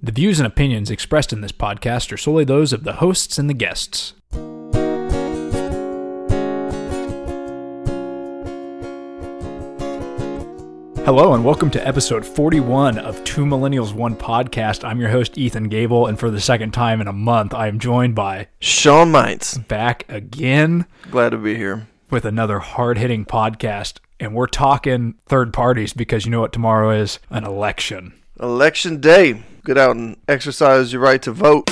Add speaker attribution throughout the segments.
Speaker 1: The views and opinions expressed in this podcast are solely those of the hosts and the guests. Hello, and welcome to episode 41 of Two Millennials One Podcast. I'm your host, Ethan Gable, and for the second time in a month, I am joined by
Speaker 2: Sean Mites.
Speaker 1: back again
Speaker 2: Glad to be here.
Speaker 1: with another hard hitting podcast. And we're talking third parties because you know what tomorrow is? An election.
Speaker 2: Election day. Get out and exercise your right to vote.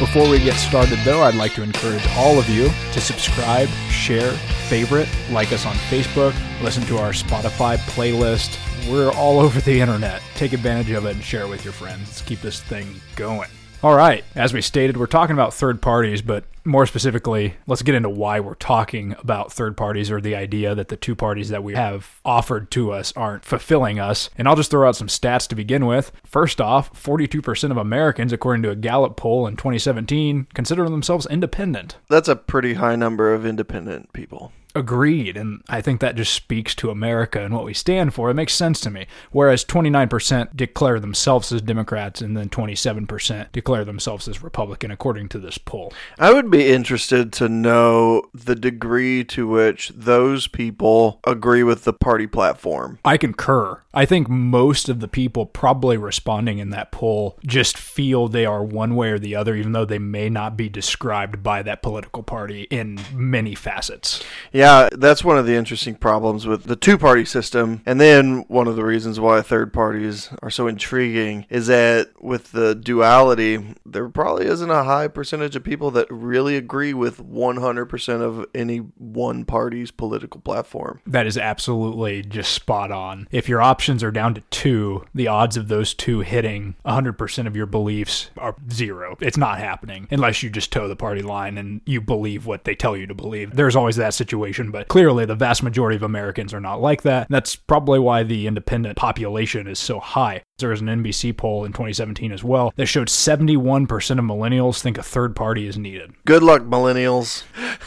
Speaker 1: Before we get started, though, I'd like to encourage all of you to subscribe, share, favorite, like us on Facebook, listen to our Spotify playlist. We're all over the internet. Take advantage of it and share it with your friends. Let's keep this thing going. All right, as we stated, we're talking about third parties, but more specifically, let's get into why we're talking about third parties or the idea that the two parties that we have offered to us aren't fulfilling us. And I'll just throw out some stats to begin with. First off, 42% of Americans, according to a Gallup poll in 2017, consider themselves independent.
Speaker 2: That's a pretty high number of independent people.
Speaker 1: Agreed. And I think that just speaks to America and what we stand for. It makes sense to me. Whereas 29% declare themselves as Democrats and then 27% declare themselves as Republican, according to this poll.
Speaker 2: I would be interested to know the degree to which those people agree with the party platform.
Speaker 1: I concur. I think most of the people probably responding in that poll just feel they are one way or the other, even though they may not be described by that political party in many facets.
Speaker 2: Yeah, that's one of the interesting problems with the two party system. And then one of the reasons why third parties are so intriguing is that with the duality, there probably isn't a high percentage of people that really agree with 100% of any one party's political platform.
Speaker 1: That is absolutely just spot on. If your options are down to two, the odds of those two hitting 100% of your beliefs are zero. It's not happening unless you just toe the party line and you believe what they tell you to believe. There's always that situation, but clearly the vast majority of Americans are not like that. That's probably why the independent population is so high. There was an NBC poll in 2017 as well that showed 71% of millennials think a third party is needed.
Speaker 2: Good luck, millennials.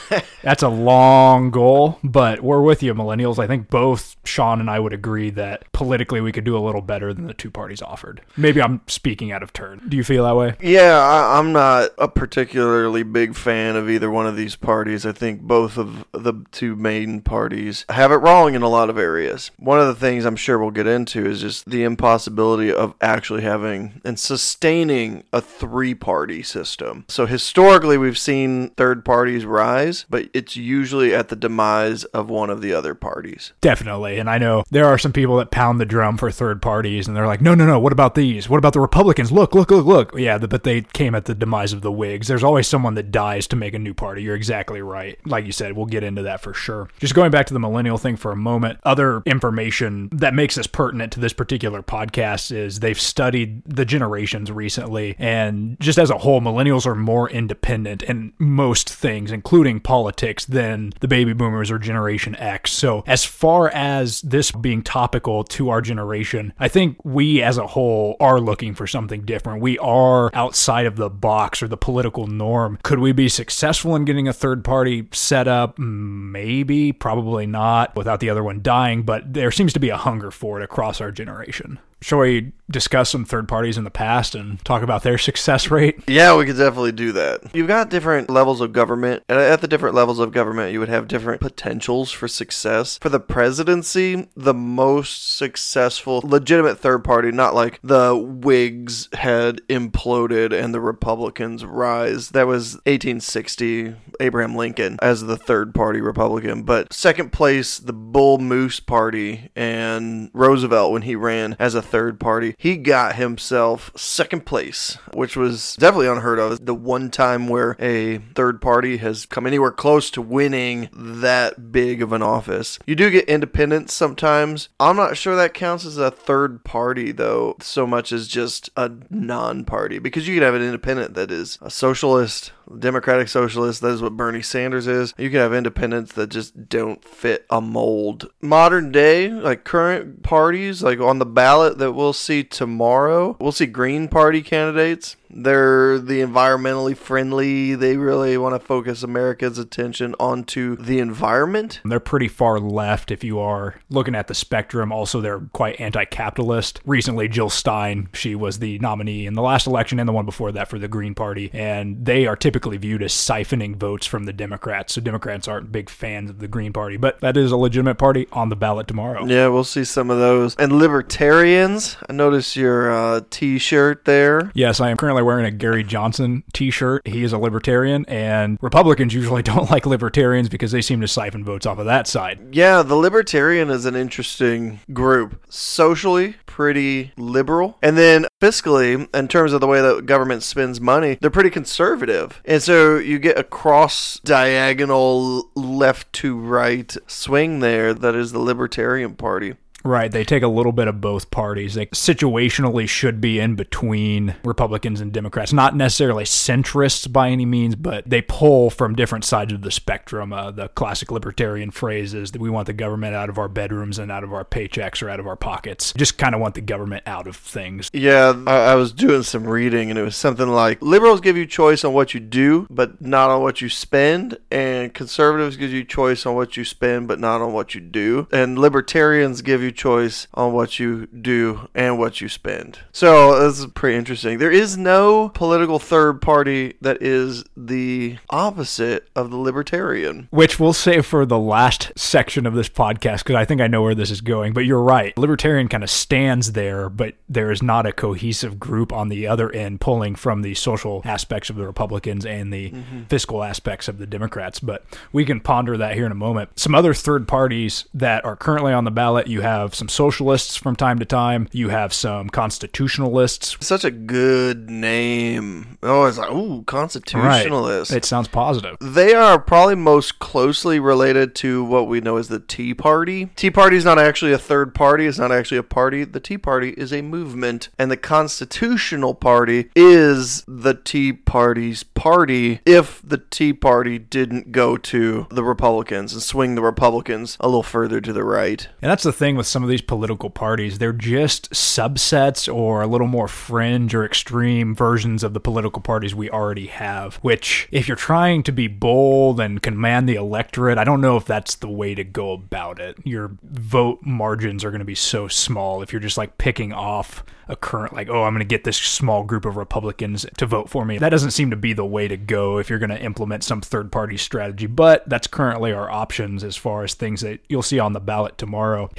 Speaker 1: That's a long goal, but we're with you, millennials. I think both Sean and I would agree that politically we could do a little better than the two parties offered. Maybe I'm speaking out of turn. Do you feel that way?
Speaker 2: Yeah, I, I'm not a particularly big fan of either one of these parties. I think both of the two main parties have it wrong in a lot of areas. One of the things I'm sure we'll get into is just the impossibility of actually having and sustaining a three party system. So historically, we've seen third parties rise, but it's usually at the demise of one of the other parties.
Speaker 1: Definitely. And I know there are some people that pound the drum for third parties and they're like, no, no, no, what about these? What about the Republicans? Look, look, look, look. Yeah, but they came at the demise of the Whigs. There's always someone that dies to make a new party. You're exactly right. Like you said, we'll get into that for sure. Just going back to the millennial thing for a moment, other information that makes this pertinent to this particular podcast is they've studied the generations recently. And just as a whole, millennials are more independent in most things, including politics, than the baby boomers or Generation X. So, as far as this being topical to our generation, I think we as a whole are looking for something different. We are outside of the box or the political norm. Could we be successful in getting a third party set up? Mm, Maybe, probably not, without the other one dying, but there seems to be a hunger for it across our generation. Shall we discuss some third parties in the past and talk about their success rate?
Speaker 2: Yeah, we could definitely do that. You've got different levels of government, and at the different levels of government, you would have different potentials for success. For the presidency, the most successful, legitimate third party, not like the Whigs had imploded and the Republicans rise. That was 1860, Abraham Lincoln as the third party Republican. But second place, the Bull Moose Party, and Roosevelt when he ran as a third party. He got himself second place, which was definitely unheard of. The one time where a third party has come anywhere close to winning that big of an office. You do get independents sometimes. I'm not sure that counts as a third party, though, so much as just a non party, because you could have an independent that is a socialist. Democratic socialist, that is what Bernie Sanders is. You can have independents that just don't fit a mold. Modern day, like current parties, like on the ballot that we'll see tomorrow, we'll see Green Party candidates. They're the environmentally friendly. They really want to focus America's attention onto the environment.
Speaker 1: They're pretty far left if you are looking at the spectrum. Also, they're quite anti capitalist. Recently, Jill Stein, she was the nominee in the last election and the one before that for the Green Party. And they are typically viewed as siphoning votes from the Democrats. So Democrats aren't big fans of the Green Party, but that is a legitimate party on the ballot tomorrow.
Speaker 2: Yeah, we'll see some of those. And libertarians, I notice your uh, t shirt there.
Speaker 1: Yes, I am currently wearing a Gary Johnson t shirt. He is a libertarian, and Republicans usually don't like libertarians because they seem to siphon votes off of that side.
Speaker 2: Yeah, the libertarian is an interesting group. Socially, pretty liberal. And then fiscally, in terms of the way that government spends money, they're pretty conservative. And so you get a cross diagonal left to right swing there that is the Libertarian Party.
Speaker 1: Right. They take a little bit of both parties. They situationally should be in between Republicans and Democrats. Not necessarily centrists by any means, but they pull from different sides of the spectrum. Uh, the classic libertarian phrase is that we want the government out of our bedrooms and out of our paychecks or out of our pockets. Just kind of want the government out of things.
Speaker 2: Yeah, I, I was doing some reading and it was something like liberals give you choice on what you do, but not on what you spend, and conservatives give you choice on what you spend, but not on what you do. And libertarians give you choice on what you do and what you spend. So this is pretty interesting. There is no political third party that is the opposite of the libertarian.
Speaker 1: Which we'll save for the last section of this podcast because I think I know where this is going. But you're right. Libertarian kind of stands there, but there is not a cohesive group on the other end pulling from the social aspects of the Republicans and the mm-hmm. fiscal aspects of the Democrats. But we can ponder that here in a moment. Some other third parties that are currently on the ballot you have have some socialists from time to time. You have some constitutionalists.
Speaker 2: Such a good name. Oh, it's like, ooh, constitutionalists.
Speaker 1: Right. It sounds positive.
Speaker 2: They are probably most closely related to what we know as the Tea Party. Tea Party is not actually a third party, it's not actually a party. The Tea Party is a movement, and the Constitutional Party is the Tea Party's party if the Tea Party didn't go to the Republicans and swing the Republicans a little further to the right.
Speaker 1: And that's the thing with some of these political parties. They're just subsets or a little more fringe or extreme versions of the political parties we already have. Which, if you're trying to be bold and command the electorate, I don't know if that's the way to go about it. Your vote margins are going to be so small if you're just like picking off a current like oh i'm going to get this small group of republicans to vote for me that doesn't seem to be the way to go if you're going to implement some third party strategy but that's currently our options as far as things that you'll see on the ballot tomorrow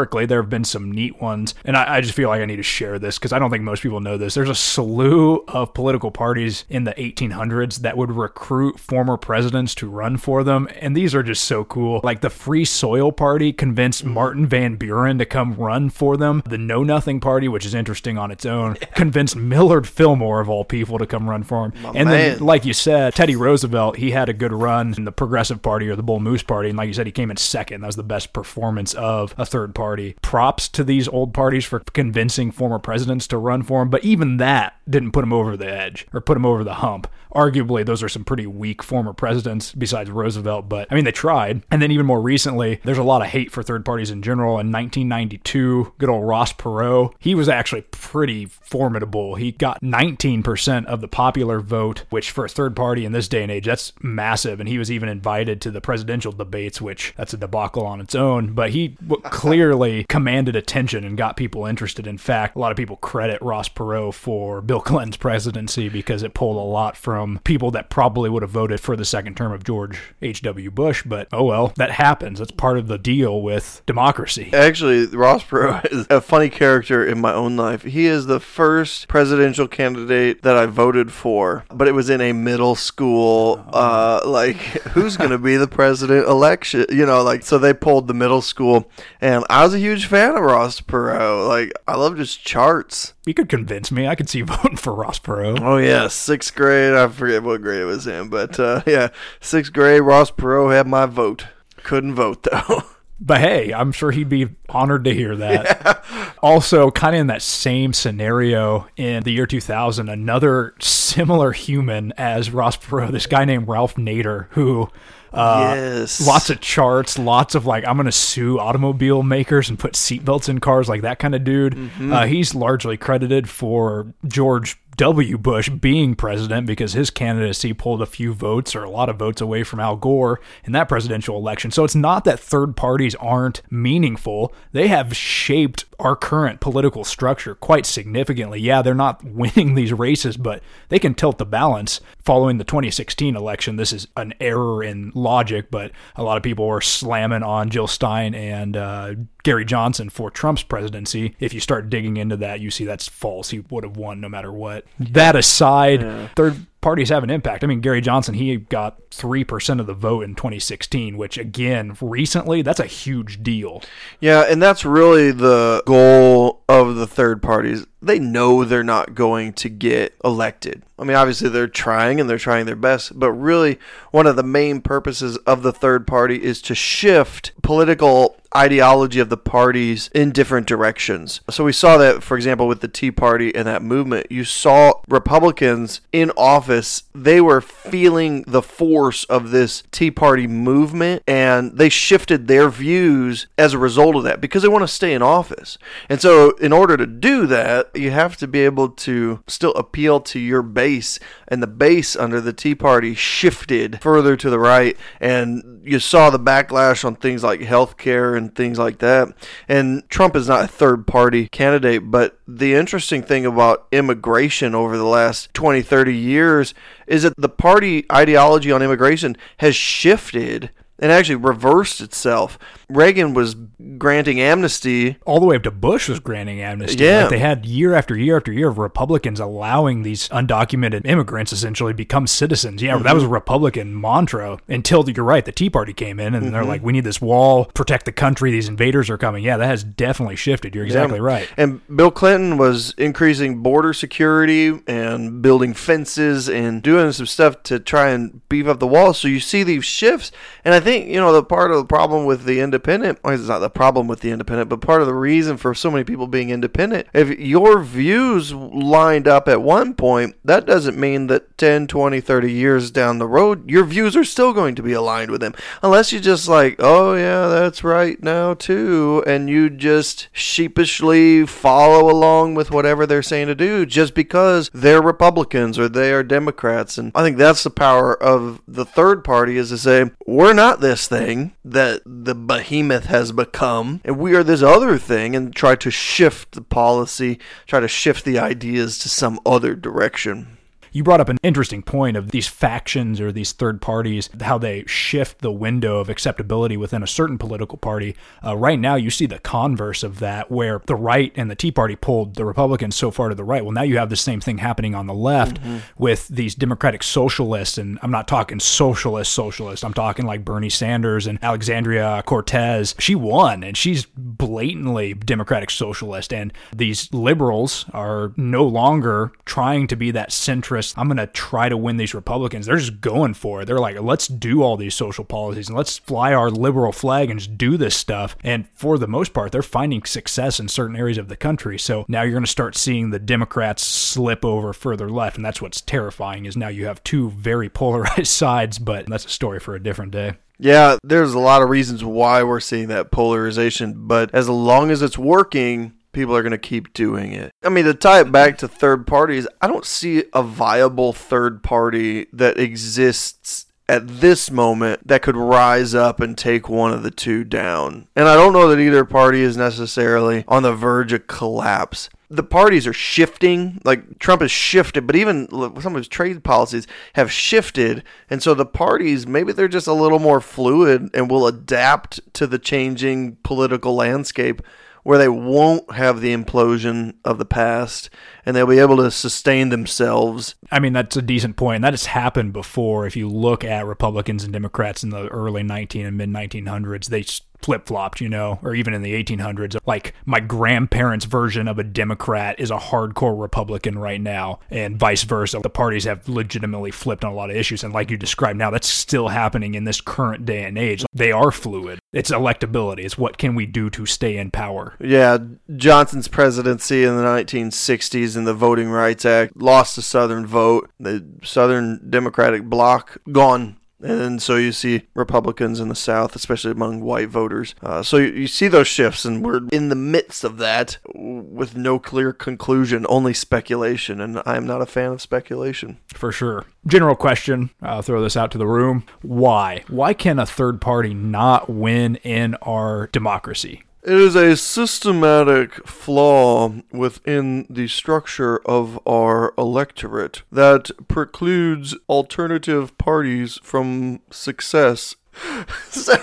Speaker 1: historically there have been some neat ones and i, I just feel like i need to share this because i don't think most people know this there's a slew of political parties in the 1800s that would recruit former presidents to run for them and these are just so cool like the free soil party convinced mm-hmm. martin van buren to come run for them the know nothing party which is interesting interesting on its own. Yeah. Convinced Millard Fillmore, of all people, to come run for him. My and man. then, like you said, Teddy Roosevelt, he had a good run in the Progressive Party or the Bull Moose Party. And like you said, he came in second. That was the best performance of a third party. Props to these old parties for convincing former presidents to run for him. But even that didn't put him over the edge or put him over the hump. Arguably, those are some pretty weak former presidents besides Roosevelt, but I mean, they tried. And then even more recently, there's a lot of hate for third parties in general. In 1992, good old Ross Perot, he was actually pretty formidable. He got 19% of the popular vote, which for a third party in this day and age, that's massive. And he was even invited to the presidential debates, which that's a debacle on its own. But he clearly commanded attention and got people interested. In fact, a lot of people credit Ross Perot for Bill Clinton's presidency because it polled a lot from people that probably would have voted for the second term of George H.W. Bush. But oh well, that happens. That's part of the deal with democracy.
Speaker 2: Actually, Ross Perot is a funny character in my own life. He is the first presidential candidate that I voted for, but it was in a middle school. Uh, like, who's going to be the president election? You know, like, so they pulled the middle school, and I was a huge fan of Ross Perot. Like, I love his charts.
Speaker 1: You could convince me. I could see voting for Ross Perot.
Speaker 2: Oh yeah, sixth grade. I forget what grade it was in, but uh, yeah, sixth grade. Ross Perot had my vote. Couldn't vote though.
Speaker 1: But hey, I'm sure he'd be honored to hear that. Yeah. Also, kind of in that same scenario in the year 2000, another similar human as Ross Perot, this guy named Ralph Nader, who uh, yes. Lots of charts, lots of like, I'm going to sue automobile makers and put seatbelts in cars, like that kind of dude. Mm-hmm. Uh, he's largely credited for George W. Bush being president because his candidacy pulled a few votes or a lot of votes away from Al Gore in that presidential election. So it's not that third parties aren't meaningful. They have shaped our current political structure quite significantly. Yeah, they're not winning these races, but they can tilt the balance. Following the 2016 election, this is an error in logic, but a lot of people were slamming on Jill Stein and uh, Gary Johnson for Trump's presidency. If you start digging into that, you see that's false. He would have won no matter what. That aside, yeah. third parties have an impact. I mean, Gary Johnson, he got 3% of the vote in 2016, which again, recently, that's a huge deal.
Speaker 2: Yeah, and that's really the goal of the third parties. They know they're not going to get elected. I mean, obviously they're trying and they're trying their best, but really one of the main purposes of the third party is to shift political ideology of the parties in different directions. So we saw that, for example, with the Tea Party and that movement. You saw Republicans in office, they were feeling the force of this Tea Party movement and they shifted their views as a result of that because they want to stay in office. And so, in order to do that, you have to be able to still appeal to your base. And the base under the Tea Party shifted further to the right. And you saw the backlash on things like health care and things like that. And Trump is not a third party candidate, but the interesting thing about immigration over the last 20, 30 years is that the party ideology on immigration has shifted and actually reversed itself. Reagan was granting amnesty.
Speaker 1: All the way up to Bush was granting amnesty.
Speaker 2: Yeah.
Speaker 1: Like they had year after year after year of Republicans allowing these undocumented immigrants essentially become citizens. Yeah, mm-hmm. that was a Republican mantra until you're right, the Tea Party came in and mm-hmm. they're like, we need this wall, protect the country, these invaders are coming. Yeah, that has definitely shifted. You're exactly yeah. right.
Speaker 2: And Bill Clinton was increasing border security and building fences and doing some stuff to try and beef up the wall. So you see these shifts. And I think you know the part of the problem with the independent is not the problem with the independent, but part of the reason for so many people being independent. If your views lined up at one point, that doesn't mean that 10, 20, 30 years down the road, your views are still going to be aligned with them, unless you just like, oh yeah, that's right now too, and you just sheepishly follow along with whatever they're saying to do, just because they're Republicans or they are Democrats, and I think that's the power of the third party is to say we're not this thing that the behemoth has become, and we are this other thing, and try to shift the policy, try to shift the ideas to some other direction
Speaker 1: you brought up an interesting point of these factions or these third parties, how they shift the window of acceptability within a certain political party. Uh, right now, you see the converse of that, where the right and the Tea Party pulled the Republicans so far to the right. Well, now you have the same thing happening on the left mm-hmm. with these democratic socialists. And I'm not talking socialist socialist, I'm talking like Bernie Sanders and Alexandria Cortez. She won, and she's blatantly democratic socialist. And these liberals are no longer trying to be that centrist I'm going to try to win these Republicans. They're just going for it. They're like, let's do all these social policies and let's fly our liberal flag and just do this stuff. And for the most part, they're finding success in certain areas of the country. So now you're going to start seeing the Democrats slip over further left. And that's what's terrifying is now you have two very polarized sides, but that's a story for a different day.
Speaker 2: Yeah, there's a lot of reasons why we're seeing that polarization, but as long as it's working, people are going to keep doing it. I mean, to tie it back to third parties, I don't see a viable third party that exists at this moment that could rise up and take one of the two down. And I don't know that either party is necessarily on the verge of collapse. The parties are shifting, like Trump has shifted, but even some of his trade policies have shifted. And so the parties, maybe they're just a little more fluid and will adapt to the changing political landscape where they won't have the implosion of the past and they'll be able to sustain themselves.
Speaker 1: I mean, that's a decent point. That has happened before. If you look at Republicans and Democrats in the early 19 and mid 1900s, they flip flopped, you know, or even in the 1800s. Like my grandparents' version of a Democrat is a hardcore Republican right now, and vice versa. The parties have legitimately flipped on a lot of issues. And like you described now, that's still happening in this current day and age. They are fluid. It's electability. It's what can we do to stay in power.
Speaker 2: Yeah. Johnson's presidency in the 1960s and the Voting Rights Act lost the Southern vote. The Southern Democratic bloc gone And so you see Republicans in the South, especially among white voters. Uh, so you, you see those shifts, and we're in the midst of that with no clear conclusion, only speculation. And I am not a fan of speculation.
Speaker 1: For sure. General question I'll throw this out to the room. Why? Why can a third party not win in our democracy?
Speaker 2: It is a systematic flaw within the structure of our electorate that precludes alternative parties from success. so,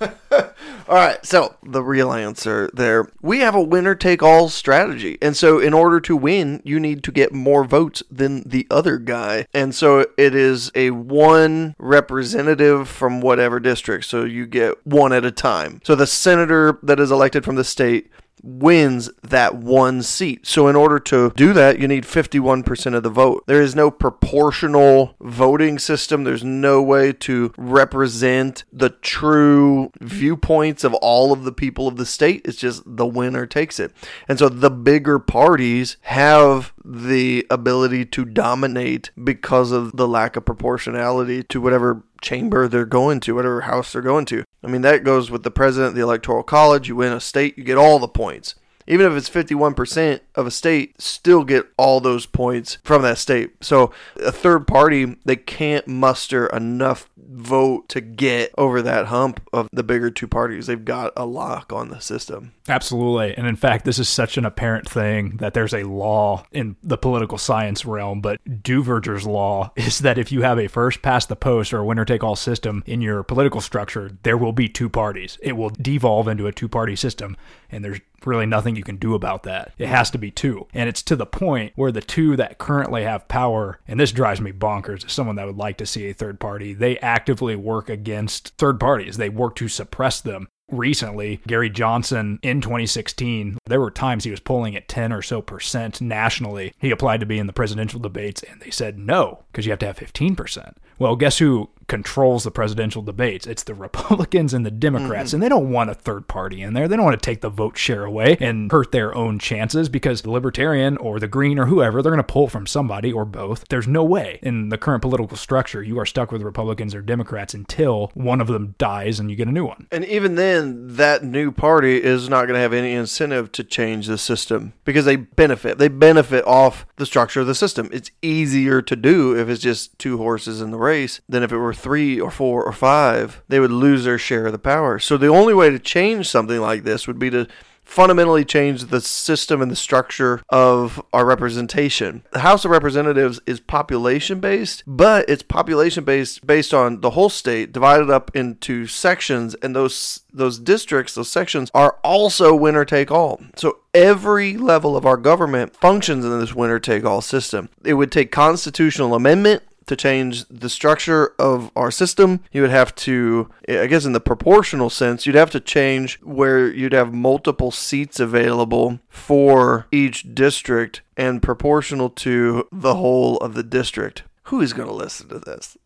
Speaker 2: all right, so the real answer there we have a winner take all strategy. And so, in order to win, you need to get more votes than the other guy. And so, it is a one representative from whatever district. So, you get one at a time. So, the senator that is elected from the state wins that one seat. So, in order to do that, you need 51% of the vote. There is no proportional voting system. There's no way to represent the true viewpoints of all of the people of the state. It's just the winner takes it. And so, the bigger parties have the ability to dominate because of the lack of proportionality to whatever chamber they're going to, whatever house they're going to. I mean, that goes with the president, the electoral college. You win a state, you get all the points. Even if it's 51% of a state, still get all those points from that state. So a third party, they can't muster enough vote to get over that hump of the bigger two parties. They've got a lock on the system.
Speaker 1: Absolutely. And in fact, this is such an apparent thing that there's a law in the political science realm, but Duverger's law is that if you have a first past the post or a winner take all system in your political structure, there will be two parties. It will devolve into a two party system, and there's really nothing you can do about that. It has to be two. And it's to the point where the two that currently have power, and this drives me bonkers as someone that would like to see a third party, they actively work against third parties. They work to suppress them recently, Gary Johnson in 2016, there were times he was polling at 10 or so percent nationally. He applied to be in the presidential debates and they said no, because you have to have 15%. Well, guess who controls the presidential debates? It's the Republicans and the Democrats, mm-hmm. and they don't want a third party in there. They don't want to take the vote share away and hurt their own chances because the Libertarian or the Green or whoever, they're going to pull from somebody or both. There's no way in the current political structure you are stuck with Republicans or Democrats until one of them dies and you get a new one.
Speaker 2: And even then, that new party is not going to have any incentive to change the system because they benefit. They benefit off the structure of the system. It's easier to do if it's just two horses in the race than if it were three or four or five. They would lose their share of the power. So the only way to change something like this would be to fundamentally change the system and the structure of our representation. The House of Representatives is population based, but it's population based based on the whole state divided up into sections and those those districts, those sections are also winner take all. So every level of our government functions in this winner take all system. It would take constitutional amendment to change the structure of our system, you would have to, I guess, in the proportional sense, you'd have to change where you'd have multiple seats available for each district and proportional to the whole of the district. Who is going to listen to this?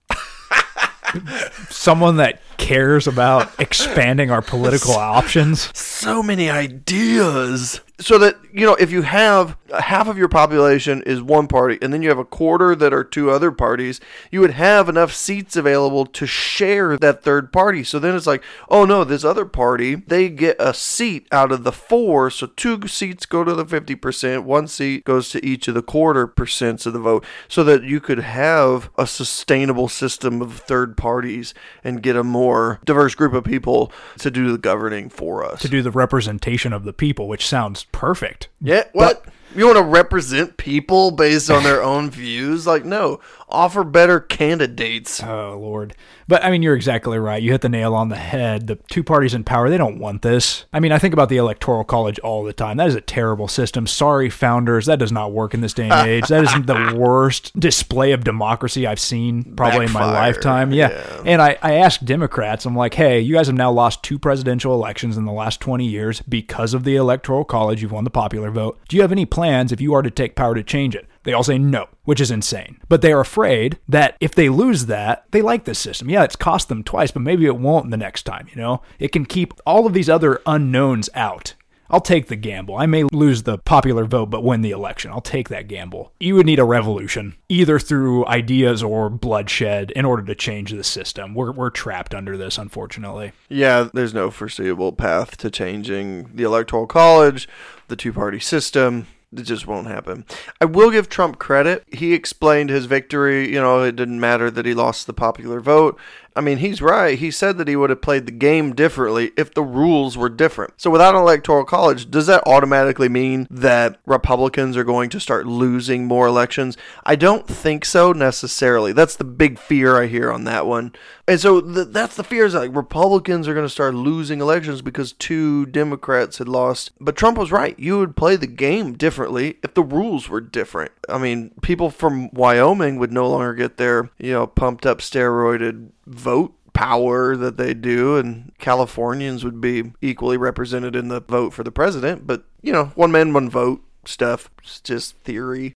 Speaker 1: Someone that cares about expanding our political options.
Speaker 2: So many ideas so that you know if you have half of your population is one party and then you have a quarter that are two other parties you would have enough seats available to share that third party. So then it's like oh no this other party they get a seat out of the four. So two seats go to the 50% one seat goes to each of the quarter percents of the vote so that you could have a sustainable system of third parties and get a more diverse group of people to do the governing for us.
Speaker 1: To do the representation of the people which sounds perfect.
Speaker 2: Yeah, what? But, you want to represent people based on their own views? Like, no, offer better candidates.
Speaker 1: Oh, Lord. But I mean, you're exactly right. You hit the nail on the head. The two parties in power, they don't want this. I mean, I think about the Electoral College all the time. That is a terrible system. Sorry, founders. That does not work in this day and age. that is the worst display of democracy I've seen probably Backfire. in my lifetime. Yeah. yeah. And I, I asked Democrats, I'm like, hey, you guys have now lost two presidential elections in the last 20 years because of the Electoral College. You've won the popular vote. Do you have any plans if you are to take power to change it? They all say no, which is insane. But they are afraid that if they lose that, they like this system. Yeah, it's cost them twice, but maybe it won't the next time, you know? It can keep all of these other unknowns out. I'll take the gamble. I may lose the popular vote but win the election. I'll take that gamble. You would need a revolution, either through ideas or bloodshed, in order to change the system. We're, we're trapped under this, unfortunately.
Speaker 2: Yeah, there's no foreseeable path to changing the Electoral College, the two party system. It just won't happen. I will give Trump credit. He explained his victory. You know, it didn't matter that he lost the popular vote. I mean, he's right. He said that he would have played the game differently if the rules were different. So, without an electoral college, does that automatically mean that Republicans are going to start losing more elections? I don't think so necessarily. That's the big fear I hear on that one. And so th- that's the fear is like Republicans are going to start losing elections because two Democrats had lost. But Trump was right. You would play the game differently if the rules were different. I mean, people from Wyoming would no longer get their, you know, pumped up steroided vote power that they do, and Californians would be equally represented in the vote for the president. But, you know, one man, one vote stuff. It's just theory.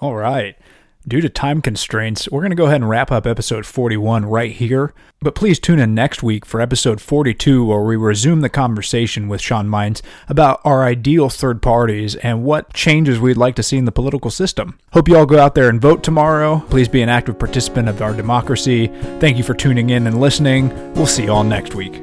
Speaker 1: All right. Due to time constraints, we're going to go ahead and wrap up episode 41 right here. But please tune in next week for episode 42, where we resume the conversation with Sean Mines about our ideal third parties and what changes we'd like to see in the political system. Hope you all go out there and vote tomorrow. Please be an active participant of our democracy. Thank you for tuning in and listening. We'll see you all next week.